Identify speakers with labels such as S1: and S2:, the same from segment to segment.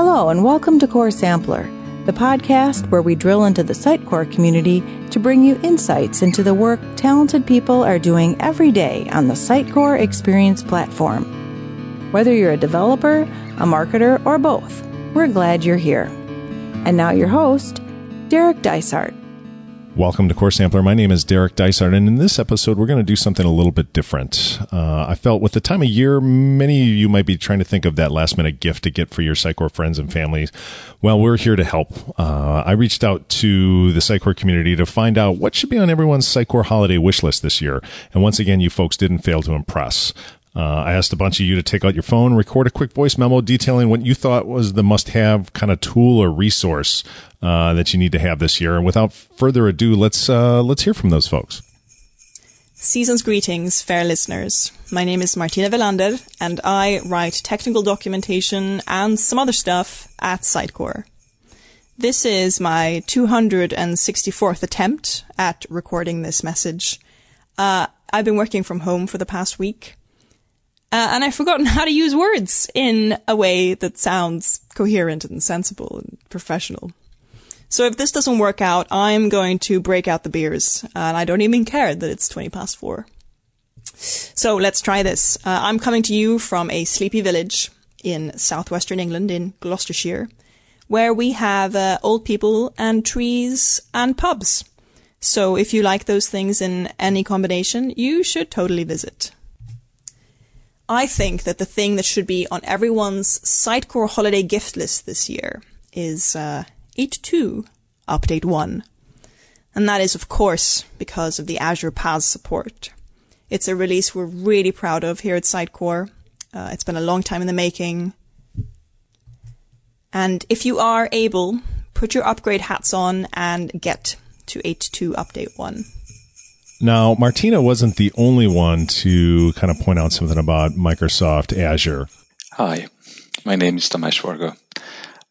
S1: Hello, and welcome to Core Sampler, the podcast where we drill into the Sitecore community to bring you insights into the work talented people are doing every day on the Sitecore Experience platform. Whether you're a developer, a marketer, or both, we're glad you're here. And now your host, Derek Dysart.
S2: Welcome to Core Sampler. My name is Derek Dysart, and in this episode, we're going to do something a little bit different. Uh, I felt with the time of year, many of you might be trying to think of that last minute gift to get for your Sitecore friends and families. Well, we're here to help. Uh, I reached out to the Sitecore community to find out what should be on everyone's Sitecore holiday wish list this year. And once again, you folks didn't fail to impress. Uh, I asked a bunch of you to take out your phone, record a quick voice memo detailing what you thought was the must have kind of tool or resource uh, that you need to have this year. And without further ado, let's uh, let's hear from those folks.
S3: Season's greetings, fair listeners. My name is Martina Welander, and I write technical documentation and some other stuff at Sitecore. This is my 264th attempt at recording this message. Uh, I've been working from home for the past week, uh, and I've forgotten how to use words in a way that sounds coherent and sensible and professional. So if this doesn't work out, I'm going to break out the beers, and I don't even care that it's 20 past four. So let's try this. Uh, I'm coming to you from a sleepy village in southwestern England in Gloucestershire, where we have uh, old people and trees and pubs. So if you like those things in any combination, you should totally visit. I think that the thing that should be on everyone's Sitecore holiday gift list this year is uh, 8.2 Update 1. And that is, of course, because of the Azure PaaS support. It's a release we're really proud of here at Sitecore. Uh, it's been a long time in the making. And if you are able, put your upgrade hats on and get to 8.2 Update 1.
S2: Now, Martina wasn't the only one to kind of point out something about Microsoft Azure.
S4: Hi, my name is Tamas Varga.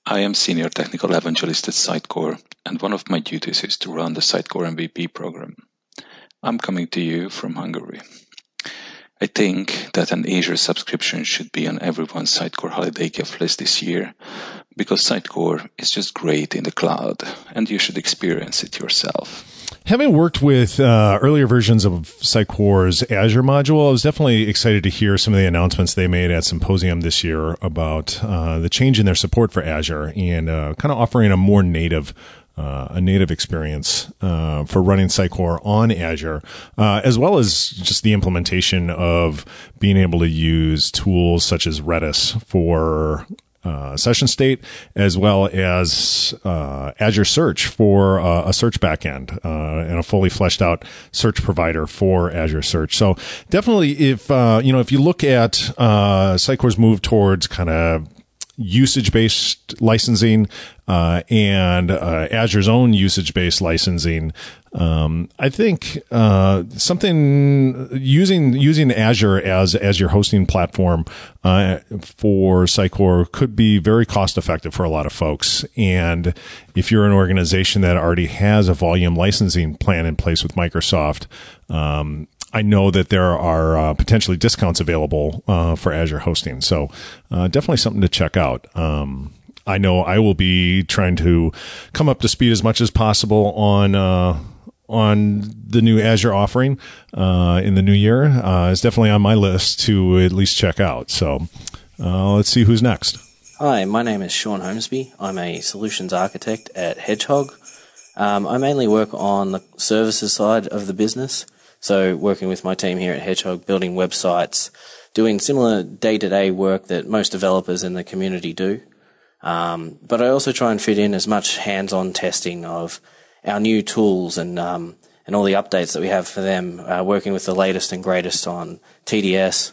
S4: I am Senior Technical Evangelist at Sitecore, and one of my duties is to run the Sitecore MVP program. I'm coming to you from Hungary. I think that an Azure subscription should be on everyone's Sitecore holiday gift list this year because Sitecore is just great in the cloud and you should experience it yourself.
S2: Having worked with uh, earlier versions of Sitecore's Azure module, I was definitely excited to hear some of the announcements they made at Symposium this year about uh, the change in their support for Azure and uh, kind of offering a more native uh, a native experience uh, for running Sitecore on Azure, uh, as well as just the implementation of being able to use tools such as Redis for uh, session state, as well as uh, Azure Search for uh, a search backend uh, and a fully fleshed out search provider for Azure Search. So definitely, if uh, you know, if you look at uh, Sitecore's move towards kind of usage based licensing uh, and uh, Azure's own usage based licensing. Um, I think uh, something using using Azure as as your hosting platform uh, for Sitecore could be very cost effective for a lot of folks. And if you're an organization that already has a volume licensing plan in place with Microsoft, um, I know that there are uh, potentially discounts available uh, for Azure hosting. So uh, definitely something to check out. Um, I know I will be trying to come up to speed as much as possible on uh, on the new Azure offering uh, in the new year. Uh, it's definitely on my list to at least check out. So let's see who's next.
S5: Hi, my name is Sean Holmesby. I'm a solutions architect at Hedgehog. Um, I mainly work on the services side of the business. So working with my team here at Hedgehog, building websites, doing similar day-to-day work that most developers in the community do. Um, but I also try and fit in as much hands-on testing of our new tools and um, and all the updates that we have for them. Uh, working with the latest and greatest on TDS,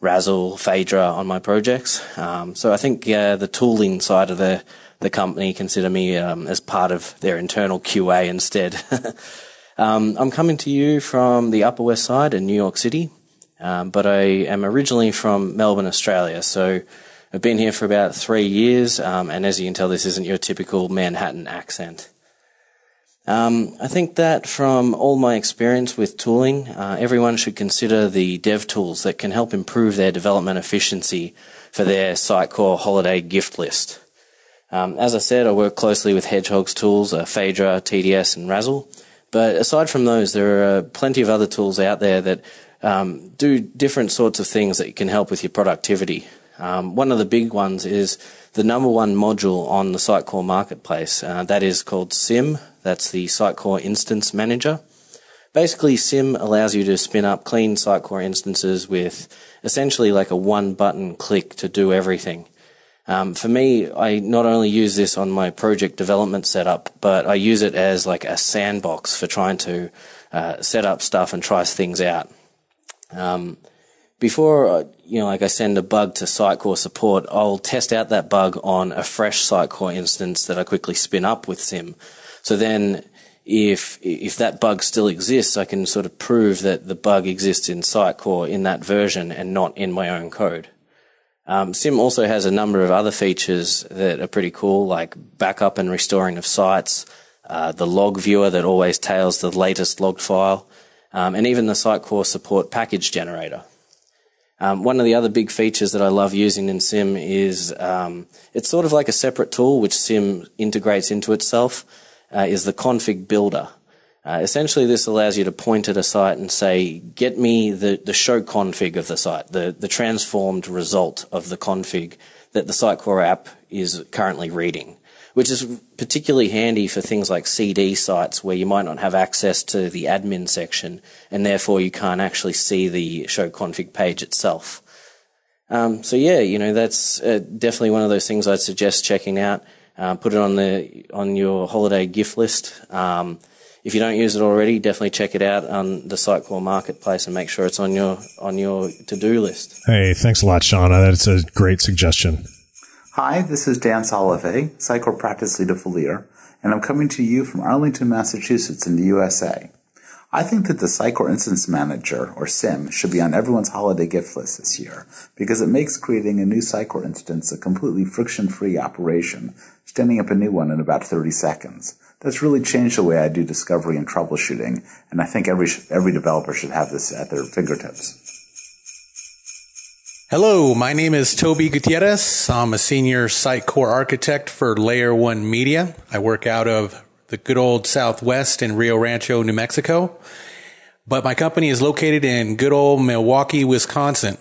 S5: Razl, Feydra on my projects. Um, so I think uh, the tooling side of the the company consider me um, as part of their internal QA instead. Um, I'm coming to you from the Upper West Side in New York City, um, but I am originally from Melbourne, Australia. So I've been here for about three years, um, and as you can tell, this isn't your typical Manhattan accent. Um, I think that from all my experience with tooling, uh, everyone should consider the dev tools that can help improve their development efficiency for their Sitecore holiday gift list. Um, as I said, I work closely with Hedgehog's tools, uh, Feydra, TDS, and Razl. But aside from those, there are plenty of other tools out there that um, do different sorts of things that can help with your productivity. Um, one of the big ones is the number one module on the Sitecore marketplace. Uh, that is called SIM. That's the Sitecore Instance Manager. Basically, SIM allows you to spin up clean Sitecore instances with essentially like a one button click to do everything. Um, for me, I not only use this on my project development setup, but I use it as like a sandbox for trying to uh, set up stuff and try things out. Um, before, uh, you know, like I send a bug to Sitecore support, I'll test out that bug on a fresh Sitecore instance that I quickly spin up with Sim. So then if if that bug still exists, I can sort of prove that the bug exists in Sitecore in that version and not in my own code. Um, Sim also has a number of other features that are pretty cool, like backup and restoring of sites, uh, the log viewer that always tails the latest logged file, um, and even the Sitecore support package generator. Um, one of the other big features that I love using in Sim is um, it's sort of like a separate tool which Sim integrates into itself uh, is the config builder. Uh, essentially, this allows you to point at a site and say, get me the, the show config of the site, the, the transformed result of the config that the Sitecore app is currently reading, which is particularly handy for things like CD sites where you might not have access to the admin section and therefore you can't actually see the show config page itself. Um, so yeah, you know, that's uh, definitely one of those things I'd suggest checking out. Uh, put it on the on your holiday gift list. Um, if you don't use it already, definitely check it out on the Sitecore marketplace and make sure it's on your on your to do list.
S2: Hey, thanks a lot, Shauna. That's a great suggestion.
S6: Hi, this is Dan Solovay, Sitecore practice leader for Lear, and I'm coming to you from Arlington, Massachusetts, in the USA. I think that the Sitecore Instance Manager, or SIM, should be on everyone's holiday gift list this year because it makes creating a new Sitecore instance a completely friction-free operation, standing up a new one in about 30 seconds. That's really changed the way I do discovery and troubleshooting, and I think every, every developer should have this at their fingertips.
S7: Hello, my name is Toby Gutierrez. I'm a senior site core architect for Layer 1 Media. I work out of the good old Southwest in Rio Rancho, New Mexico. But my company is located in good old Milwaukee, Wisconsin.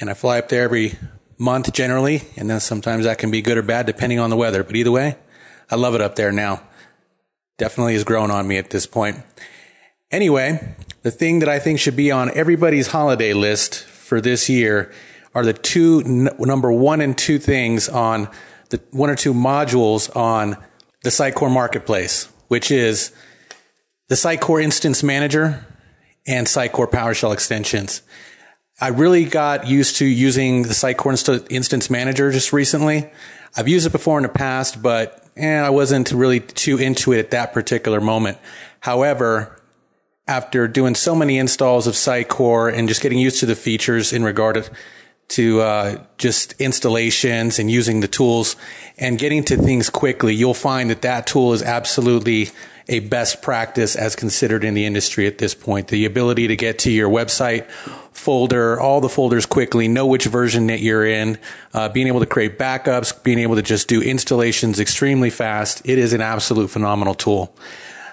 S7: And I fly up there every month generally. And then sometimes that can be good or bad depending on the weather. But either way, I love it up there now. Definitely has grown on me at this point. Anyway, the thing that I think should be on everybody's holiday list for this year are the two, n- number one and two things on the one or two modules on the Sitecore Marketplace, which is the Sitecore Instance Manager and Sitecore PowerShell extensions. I really got used to using the Sitecore Inst- Instance Manager just recently. I've used it before in the past, but eh, I wasn't really too into it at that particular moment. However, after doing so many installs of Sitecore and just getting used to the features in regard to to uh, just installations and using the tools and getting to things quickly, you'll find that that tool is absolutely a best practice as considered in the industry at this point. The ability to get to your website folder, all the folders quickly, know which version that you're in, uh, being able to create backups, being able to just do installations extremely fast. It is an absolute phenomenal tool.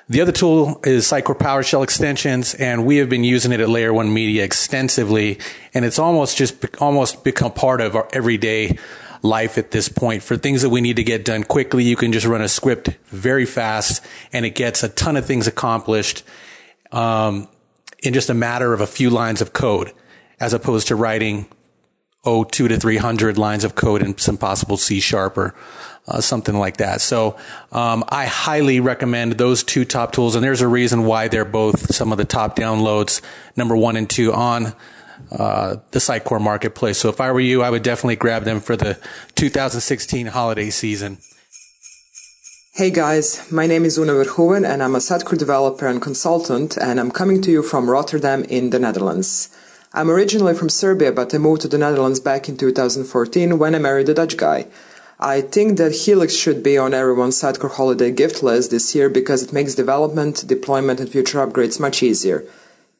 S7: The other tool is Sitecore PowerShell extensions, and we have been using it at Layer One Media extensively, and it's almost just almost become part of our everyday life at this point. For things that we need to get done quickly, you can just run a script very fast, and it gets a ton of things accomplished um, in just a matter of a few lines of code, as opposed to writing oh two to three hundred lines of code in some possible C sharp or uh, something like that. So um, I highly recommend those two top tools, and there's a reason why they're both some of the top downloads, number one and two on uh, the Sitecore marketplace. So if I were you, I would definitely grab them for the 2016 holiday season.
S8: Hey guys, my name is Una Verhoeven and I'm a Sitecore developer and consultant and I'm coming to you from Rotterdam in the Netherlands. I'm originally from Serbia but I moved to the Netherlands back in 2014 when I married a Dutch guy. I think that Helix should be on everyone's Sitecore holiday gift list this year because it makes development, deployment, and future upgrades much easier.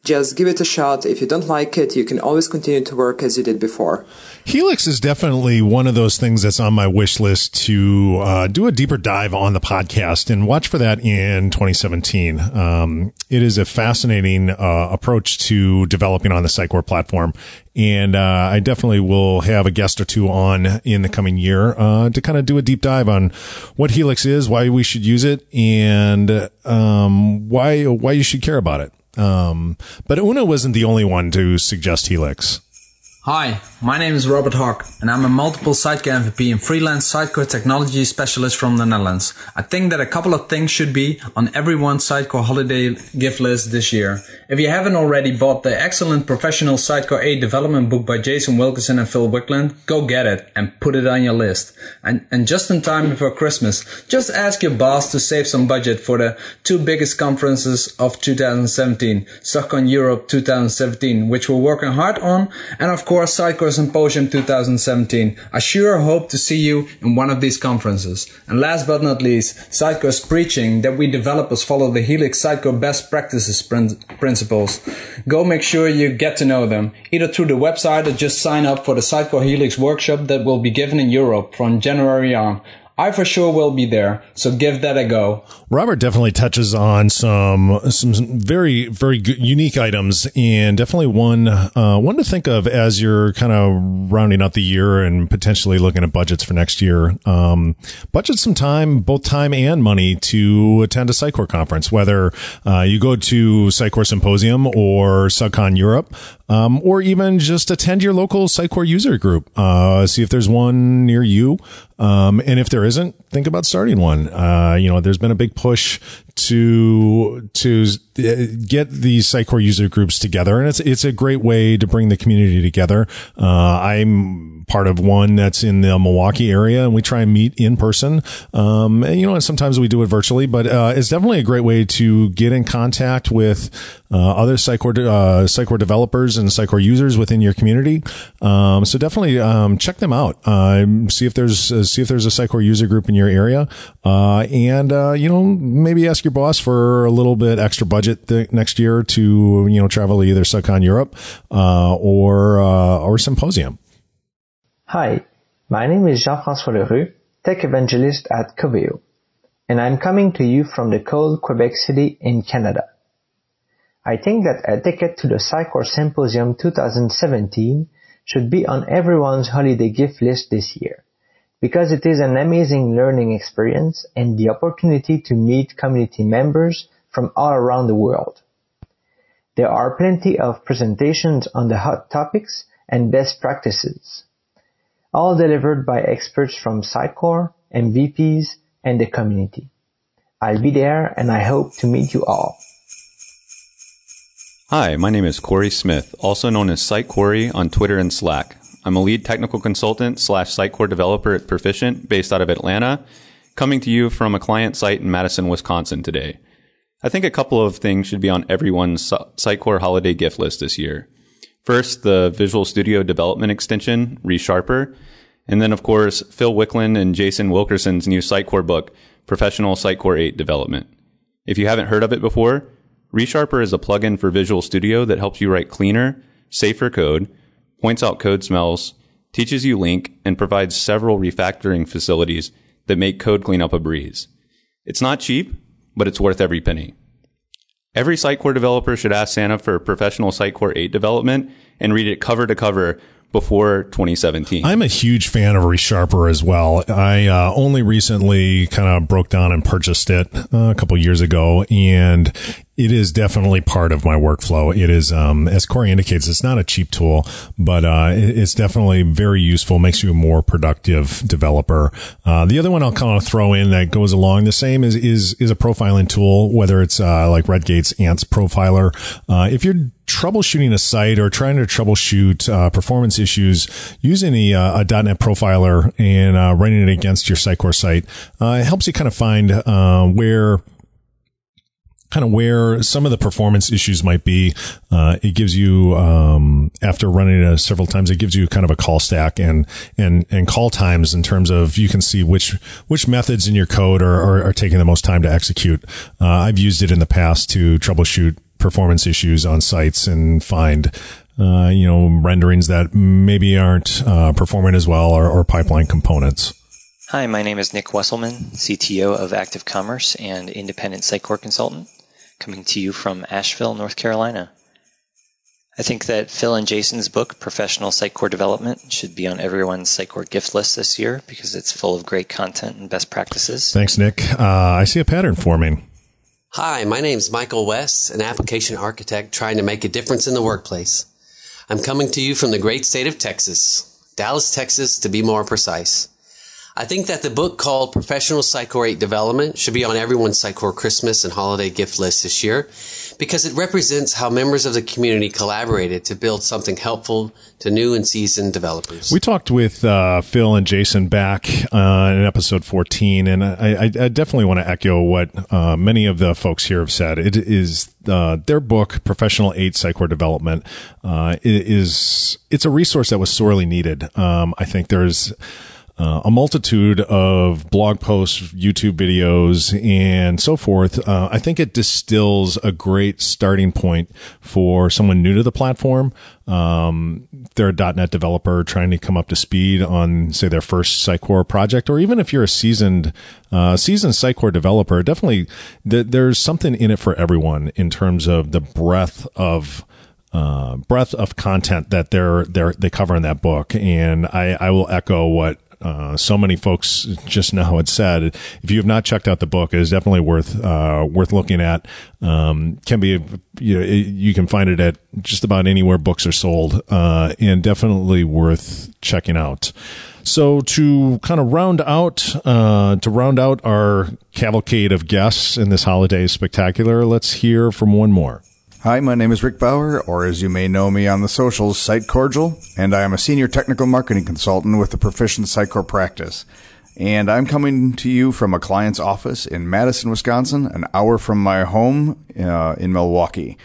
S8: Just give it a shot. If you don't like it, you can always continue to work as you did before.
S2: Helix is definitely one of those things that's on my wish list to uh, do a deeper dive on the podcast and watch for that in 2017. Um, it is a fascinating uh, approach to developing on the Sitecore platform. And uh, I definitely will have a guest or two on in the coming year uh, to kind of do a deep dive on what Helix is, why we should use it, and um, why why you should care about it. Um, but Una wasn't the only one to suggest Helix.
S9: Hi, my name is Robert Hock, and I'm a multiple Sitecore MVP and freelance Sitecore technology specialist from the Netherlands. I think that a couple of things should be on everyone's Sitecore holiday gift list this year. If you haven't already bought the excellent professional Sitecore 8 development book by Jason Wilkerson and Phil Wicklund, go get it and put it on your list. And, and just in time before Christmas, just ask your boss to save some budget for the two biggest conferences of 2017, SUGCON Europe 2017, which we're working hard on, and of course Sitecore Symposium 2017. I sure hope to see you in one of these conferences. And last but not least, Sitecore is preaching that we developers follow the Helix Sitecore best practices prin- principles. Go make sure you get to know them, either through the website or just sign up for the Sitecore Helix workshop that will be given in Europe from January on. I for sure will be there, so give that a go.
S2: Robert definitely touches on some some very very unique items, and definitely one uh, one to think of as you're kind of rounding out the year and potentially looking at budgets for next year. Um, budget some time, both time and money, to attend a Sitecore conference, whether uh, you go to Sitecore Symposium or SUGCON Europe. Um, or even just attend your local Sitecore user group. Uh, see if there's one near you. Um, and if there isn't, think about starting one. Uh, you know, there's been a big push to to get these Sitecore user groups together, and it's it's a great way to bring the community together. Uh, I'm part of one that's in the Milwaukee area, and we try and meet in person. Um, and you know, and sometimes we do it virtually, but uh, it's definitely a great way to get in contact with uh, other Sitecore uh, developers and Sitecore users within your community. Um, so definitely um, check them out. Um, see if there's uh, see if there's a Sitecore user group in your area, uh, and uh, you know maybe ask your boss for a little bit extra budget th- next year to you know travel to either SUGCON Europe uh, or or Symposium.
S10: Hi, my name is Jean-François L'Heureux, tech evangelist at Coveo, and I'm coming to you from the cold Quebec City in Canada. I think that a ticket to the Sitecore Symposium 2017 should be on everyone's holiday gift list this year, because it is an amazing learning experience and the opportunity to meet community members from all around the world. There are plenty of presentations on the hot topics and best practices all delivered by experts from Sitecore, MVPs, and the community. I'll be there and I hope to meet you all.
S11: Hi, my name is Corey Smith, also known as Sitecore on Twitter and Slack. I'm a lead technical consultant slash Sitecore developer at Perficient based out of Atlanta, coming to you from a client site in Madison, Wisconsin today. I think a couple of things should be on everyone's Sitecore holiday gift list this year. First, the Visual Studio Development Extension, ReSharper. And then, of course, Phil Wicklund and Jason Wilkerson's new Sitecore book, Professional Sitecore 8 Development. If you haven't heard of it before, ReSharper is a plugin for Visual Studio that helps you write cleaner, safer code, points out code smells, teaches you LINQ, and provides several refactoring facilities that make code cleanup a breeze. It's not cheap, but it's worth every penny. Every Sitecore developer should ask Santa for professional Sitecore 8 development and read it cover to cover before 2017.
S2: I'm a huge fan of ReSharper as well. I uh, only recently kind of broke down and purchased it uh, a couple years ago, and it is definitely part of my workflow. It is, um, as Corey indicates, it's not a cheap tool, but uh, it's definitely very useful. Makes you a more productive developer. Uh, the other one I'll kind of throw in that goes along the same is is is a profiling tool, whether it's uh, like Redgate's Ants Profiler. Uh, if you're troubleshooting a site or trying to troubleshoot uh, performance issues using a, uh, a .NET profiler and running it against your Sitecore site, it helps you kind of find where kind of where some of the performance issues might be. Uh, it gives you, um, after running it several times, it gives you kind of a call stack and, and, and call times in terms of you can see which, which methods in your code are, are, are taking the most time to execute. Uh, I've used it in the past to troubleshoot performance issues on sites and find uh, you know renderings that maybe aren't uh, performing as well or, or pipeline components.
S12: Hi, my name is Nick Wesselman, CTO of Active Commerce and independent Sitecore consultant, coming to you from Asheville, North Carolina. I think that Phil and Jason's book, Professional Sitecore Development, should be on everyone's Sitecore gift list this year because it's full of great content and best practices.
S2: Thanks, Nick. Uh, I see a pattern forming.
S13: Hi, my name is Michael West, an application architect trying to make a difference in the workplace. I'm coming to you from the great state of Texas, Dallas, Texas, to be more precise. I think that the book called Professional Sitecore 8 Development should be on everyone's Sitecore Christmas and holiday gift list this year because it represents how members of the community collaborated to build something helpful to new and seasoned developers.
S2: We talked with uh, Phil and Jason back uh, in episode 14, and I, I definitely want to echo what uh, many of the folks here have said. It is uh, their book, Professional 8 Sitecore Development, uh, is it's a resource that was sorely needed. Um, I think there's uh, a multitude of blog posts, YouTube videos, and so forth. Uh, I think it distills a great starting point for someone new to the platform. Um, they're a .NET developer trying to come up to speed on, say, their first Sitecore project, or even if you're a seasoned, uh, seasoned Sitecore developer, definitely th- there's something in it for everyone in terms of the breadth of uh, breadth of content that they're, they're, they cover in that book. And I, I will echo what uh, so many folks just now had said. If you have not checked out the book, it is definitely worth uh, worth looking at. Um, can be you, know, you can find it at just about anywhere books are sold, uh, and definitely worth checking out. So to kind of round out uh, to round out our cavalcade of guests in this holiday spectacular, let's hear from one more.
S14: Hi, my name is Rick Bauer, or as you may know me on the socials, Site Cordial, and I am a senior technical marketing consultant with the Perficient Sitecore practice. And I'm coming to you from a client's office in Madison, Wisconsin, an hour from my home uh, in Milwaukee.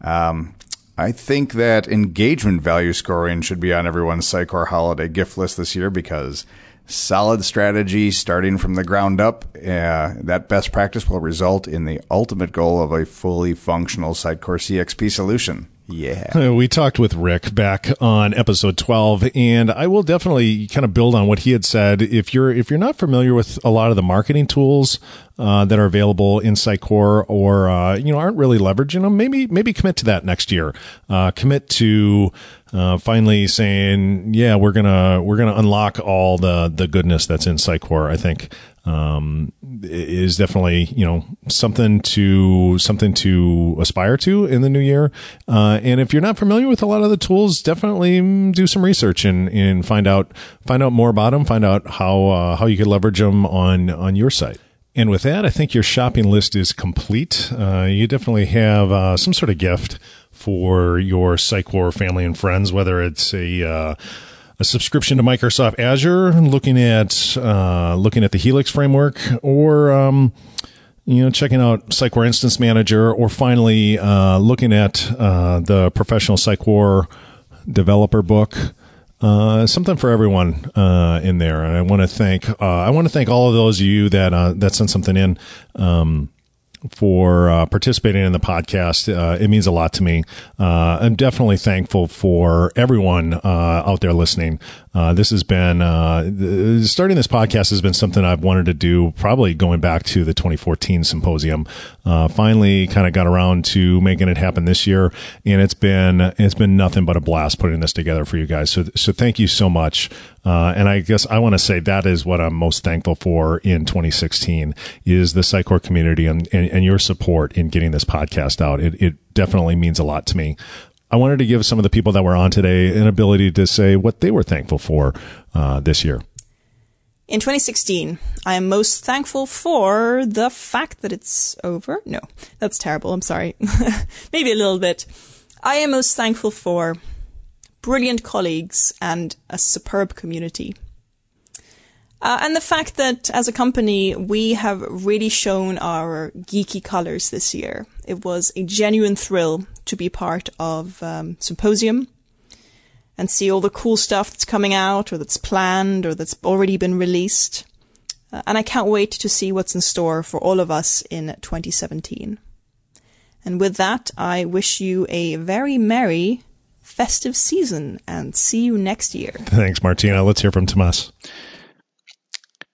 S14: Um, I think that engagement value scoring should be on everyone's Sitecore holiday gift list this year because solid strategy starting from the ground up. Uh, that best practice will result in the ultimate goal of a fully functional Sitecore CXP solution. Yeah.
S2: We talked with Rick back on episode 12 and I will definitely kind of build on what he had said. If you're if you're not familiar with a lot of the marketing tools uh, that are available in Sitecore or uh, you know aren't really leveraging them, maybe maybe commit to that next year. Uh, commit to uh, finally saying, yeah, we're gonna we're gonna unlock all the the goodness that's in Sitecore. I think um, is definitely you know something to something to aspire to in the new year. Uh, and if you're not familiar with a lot of the tools, definitely do some research and, and find out find out more about them. Find out how uh, how you could leverage them on on your site. And with that, I think your shopping list is complete. Uh, you definitely have uh, some sort of gift for your Sitecore family and friends, whether it's a uh, a subscription to Microsoft Azure, looking at uh, looking at the Helix framework, or um, you know checking out Sitecore Instance Manager, or finally uh, looking at uh, the Professional Sitecore Developer Book. Uh, something for everyone uh, in there, and I want to thank uh, I want to thank all of those of you that uh, that sent something in. Um, for uh, participating in the podcast. Uh, it means a lot to me. Uh, I'm definitely thankful for everyone uh, out there listening. Uh, this has been uh, starting this podcast has been something I've wanted to do probably going back to the 2014 symposium. finally, kind of got around to making it happen this year, and it's been it's been nothing but a blast putting this together for you guys. So so thank you so much. Uh, and I guess I want to say that is what I'm most thankful for in 2016 is the Sitecore community and, and, and your support in getting this podcast out. It, it definitely means a lot to me. I wanted to give some of the people that were on today an ability to say what they were thankful for uh, this year.
S3: In 2016, I am most thankful for the fact that it's over. No, that's terrible. I'm sorry. Maybe a little bit. I am most thankful for brilliant colleagues, and a superb community. Uh, and the fact that as a company, we have really shown our geeky colors this year. It was a genuine thrill to be part of um, Symposium and see all the cool stuff that's coming out or that's planned or that's already been released. Uh, and I can't wait to see what's in store for all of us in 2017. And with that, I wish you a very merry festive season and see you next year.
S2: Thanks, Martina. Let's hear from Tamas.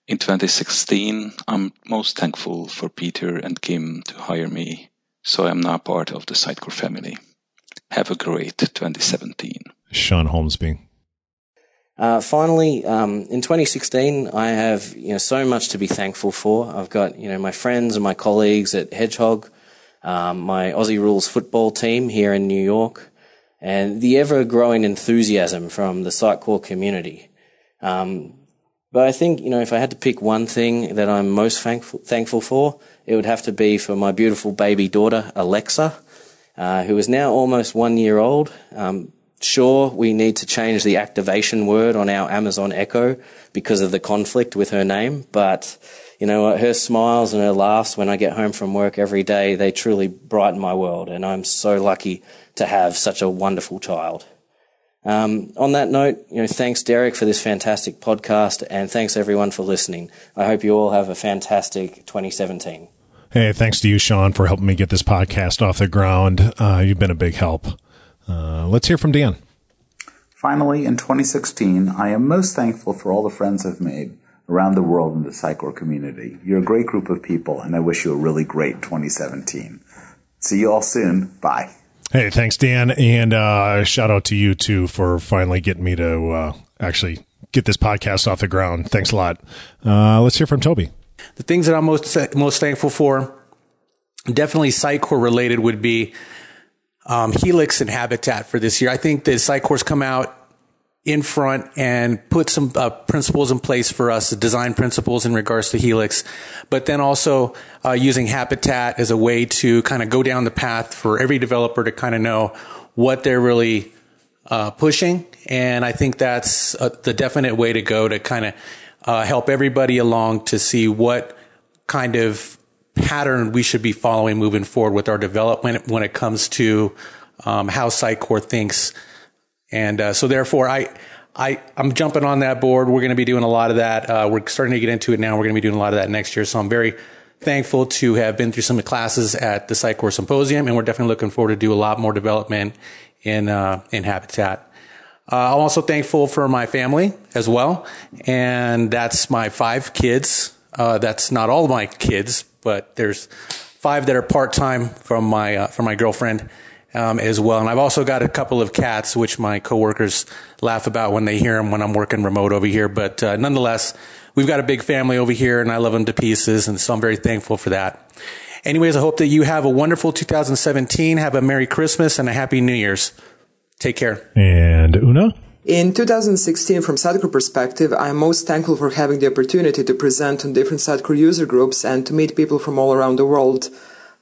S4: In 2016, I'm most thankful for Peter and Kim to hire me, so I'm now part of the Sitecore family. Have a great 2017.
S2: Sean Holmesby.
S5: Uh, finally, um, in 2016, I have you know so much to be thankful for. I've got you know my friends and my colleagues at Hedgehog, um, my Aussie Rules football team here in New York, and the ever-growing enthusiasm from the Sitecore community. Um, but I think you know if I had to pick one thing that I'm most thankful thankful for, it would have to be for my beautiful baby daughter Alexa, uh, who is now almost one year old. Um, Sure, we need to change the activation word on our Amazon Echo because of the conflict with her name, but you know, her smiles and her laughs when I get home from work every day, they truly brighten my world, and I'm so lucky to have such a wonderful child. Um, on that note, you know, thanks Derek for this fantastic podcast, and thanks everyone for listening. I hope you all have a fantastic 2017.
S2: Hey, thanks to you, Sean, for helping me get this podcast off the ground. Uh, you've been a big help. Uh, let's hear from Dan.
S6: Finally, in 2016, I am most thankful for all the friends I've made around the world in the Sitecore community. You're a great group of people, and I wish you a really great 2017. See you all soon. Bye.
S2: Hey, thanks, Dan, and uh, shout out to you too for finally getting me to uh, actually get this podcast off the ground. Thanks a lot. Uh, let's hear from Toby.
S7: The things that I'm most most thankful for, definitely Sitecore related, would be um, Helix and Habitat for this year. I think the Sitecore's come out in front and put some uh, principles in place for us, design principles in regards to Helix, but then also uh, using Habitat as a way to kind of go down the path for every developer to kind of know what they're really uh, pushing. And I think that's uh, the definite way to go to kind of uh, help everybody along to see what kind of pattern we should be following moving forward with our development when it comes to um, how Sitecore thinks. And uh, so, therefore, I, I, I'm jumping on that board. We're going to be doing a lot of that. Uh, we're starting to get into it now. We're going to be doing a lot of that next year. So I'm very thankful to have been through some of the classes at the Sitecore Symposium, and we're definitely looking forward to do a lot more development in uh, in Habitat. Uh, I'm also thankful for my family as well, and that's my five kids. Uh, that's not all my kids, but there's five that are part time from my uh, from my girlfriend um, as well. And I've also got a couple of cats, which my coworkers laugh about when they hear them when I'm working remote over here. But uh, nonetheless, we've got a big family over here, and I love them to pieces, and so I'm very thankful for that. Anyways, I hope that you have a wonderful 2017. Have a Merry Christmas and a Happy New Year's. Take care.
S2: And Una?
S8: In 2016, from Sitecore perspective, I am most thankful for having the opportunity to present on different Sitecore user groups and to meet people from all around the world.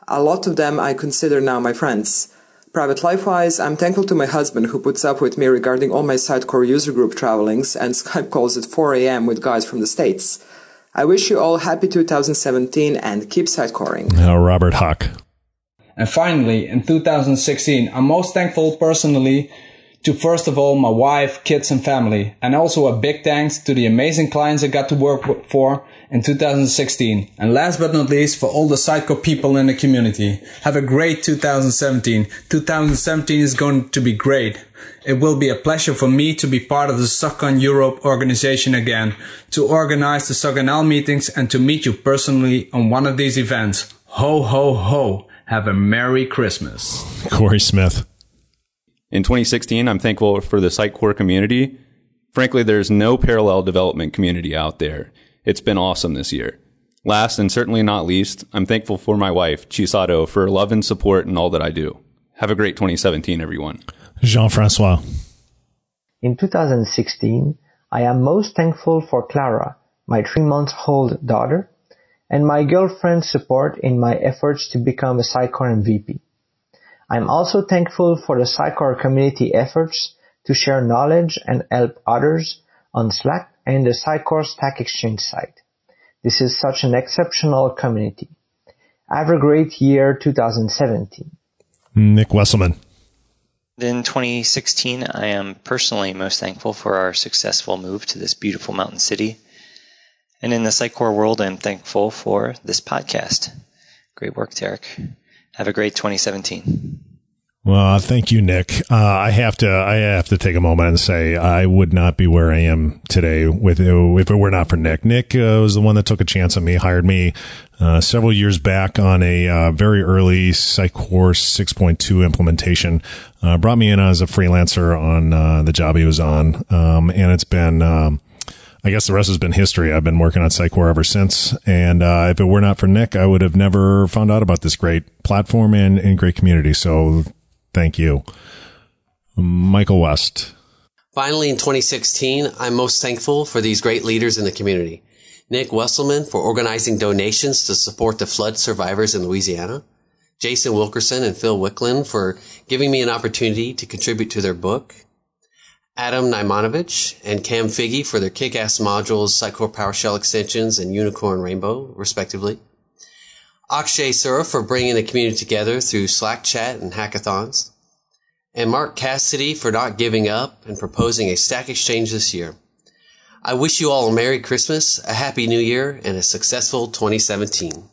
S8: A lot of them I consider now my friends. Private life-wise, I'm thankful to my husband who puts up with me regarding all my Sitecore user group travelings and Skype calls at 4 a.m. with guys from the States. I wish you all happy 2017 and keep sidecoring.
S2: Uh, Robert Hock.
S9: And finally, in 2016, I'm most thankful personally to first of all my wife, kids and family, and also a big thanks to the amazing clients I got to work for in 2016. And last but not least, for all the Sitecore people in the community. Have a great 2017. 2017 is going to be great. It will be a pleasure for me to be part of the SUGCON Europe organization again, to organize the SOCCONL meetings and to meet you personally on one of these events. Ho, ho, ho. Have a Merry Christmas.
S2: Corey Smith.
S11: In 2016, I'm thankful for the Sitecore community. Frankly, there's no parallel development community out there. It's been awesome this year. Last and certainly not least, I'm thankful for my wife, Chisato, for love and support in all that I do. Have a great 2017, everyone.
S2: Jean Francois.
S10: In 2016, I am most thankful for Clara, my three month old daughter, and my girlfriend's support in my efforts to become a Sitecore MVP. I'm also thankful for the Sitecore community efforts to share knowledge and help others on Slack and the Sitecore Stack Exchange site. This is such an exceptional community. Have a great year 2017.
S2: Nick Wesselman.
S12: In 2016, I am personally most thankful for our successful move to this beautiful mountain city. And in the Sitecore world, I'm thankful for this podcast. Great work, Derek. Have a great 2017.
S2: Well, thank you, Nick. Uh, I have to, I have to take a moment and say I would not be where I am today with if it were not for Nick. Nick uh, was the one that took a chance on me, hired me uh, several years back on a uh, very early Sitecore 6.2 implementation. Uh, brought me in as a freelancer on uh, the job he was on, um, and it's been. Um, I guess the rest has been history. I've been working on Sitecore ever since. And uh, if it were not for Nick, I would have never found out about this great platform and, and great community. So Thank you. Michael West.
S13: Finally, in 2016, I'm most thankful for these great leaders in the community. Nick Wesselman for organizing donations to support the flood survivors in Louisiana. Jason Wilkerson and Phil Wicklund for giving me an opportunity to contribute to their book. Adam Najmanowicz and Kam Figy for their kick-ass modules, Sitecore PowerShell extensions, and Unicorn Rainbow, respectively. Akshay Sura for bringing the community together through Slack chat and hackathons, and Mark Cassidy for not giving up and proposing a stack exchange this year. I wish you all a Merry Christmas, a Happy New Year, and a successful 2017.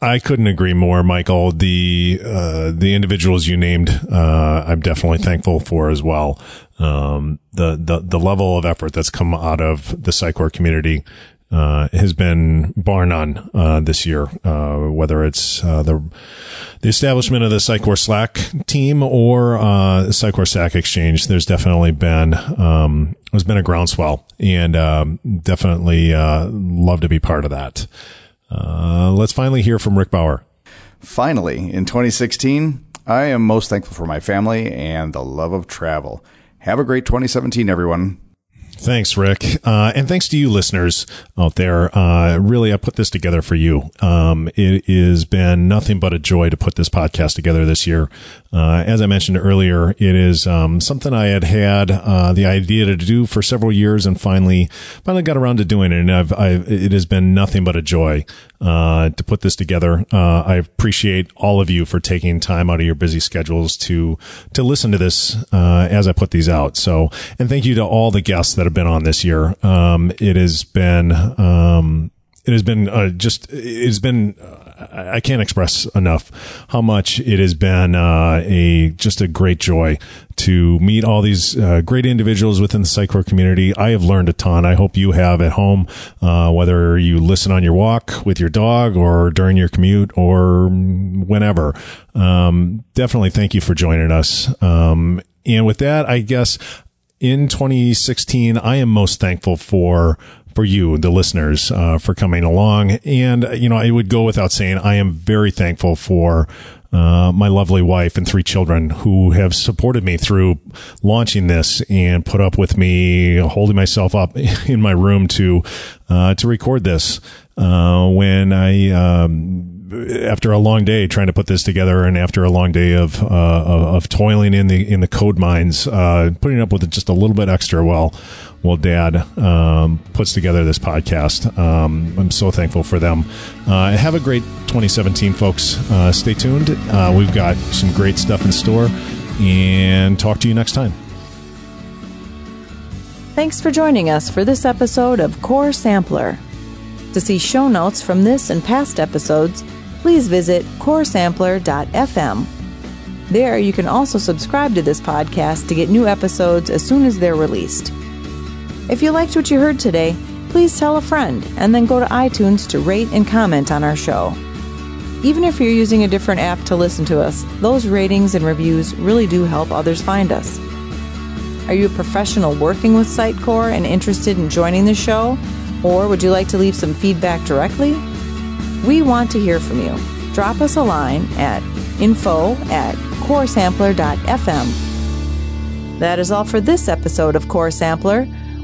S2: I couldn't agree more, Michael. The uh, the individuals you named, uh, I'm definitely thankful for as well. Um, the the the level of effort that's come out of the Sitecore community uh, has been bar none uh, this year. Uh, whether it's uh, the the establishment of the Sitecore Slack team or uh, Sitecore Stack Exchange, there's definitely been um, there's been a groundswell, and um, definitely uh, love to be part of that. Let's finally hear from Rick Bauer.
S14: Finally, in 2016, I am most thankful for my family and the love of travel. Have a great 2017, everyone.
S2: Thanks, Rick. Uh, and thanks to you listeners out there. Uh, really, I put this together for you. Um, it has been nothing but a joy to put this podcast together this year. Uh, as I mentioned earlier, it is um, something I had had uh, the idea to do for several years, and finally, finally got around to doing it. And I've, I've it has been nothing but a joy uh, to put this together. Uh, I appreciate all of you for taking time out of your busy schedules to to listen to this uh, as I put these out. So, and thank you to all the guests that have been on this year. Um, it has been um, it has been uh, just it has been I can't express enough how much it has been uh, a just a great joy to meet all these uh, great individuals within the Sitecore community. I have learned a ton. I hope you have at home, uh, whether you listen on your walk with your dog or during your commute or whenever. Um, definitely thank you for joining us. Um, and with that, I guess in 2016, I am most thankful for for you, the listeners, uh, for coming along. And, you know, I would go without saying, I am very thankful for uh, my lovely wife and three children who have supported me through launching this and put up with me holding myself up in my room to uh, to record this uh, when I. Um, after a long day trying to put this together, and after a long day of uh, of toiling in the in the code mines, uh, putting up with it just a little bit extra while well, Dad um, puts together this podcast. Um, I'm so thankful for them. Uh, have a great 2017, folks. Uh, stay tuned. Uh, we've got some great stuff in store, and talk to you next time.
S1: Thanks for joining us for this episode of Core Sampler. To see show notes from this and past episodes, please visit coresampler.fm. There, you can also subscribe to this podcast to get new episodes as soon as they're released. If you liked what you heard today, please tell a friend and then go to iTunes to rate and comment on our show. Even if you're using a different app to listen to us, those ratings and reviews really do help others find us. Are you a professional working with Sitecore and interested in joining the show? Or would you like to leave some feedback directly? We want to hear from you. Drop us a line at info at coresampler.fm. That is all for this episode of Core Sampler.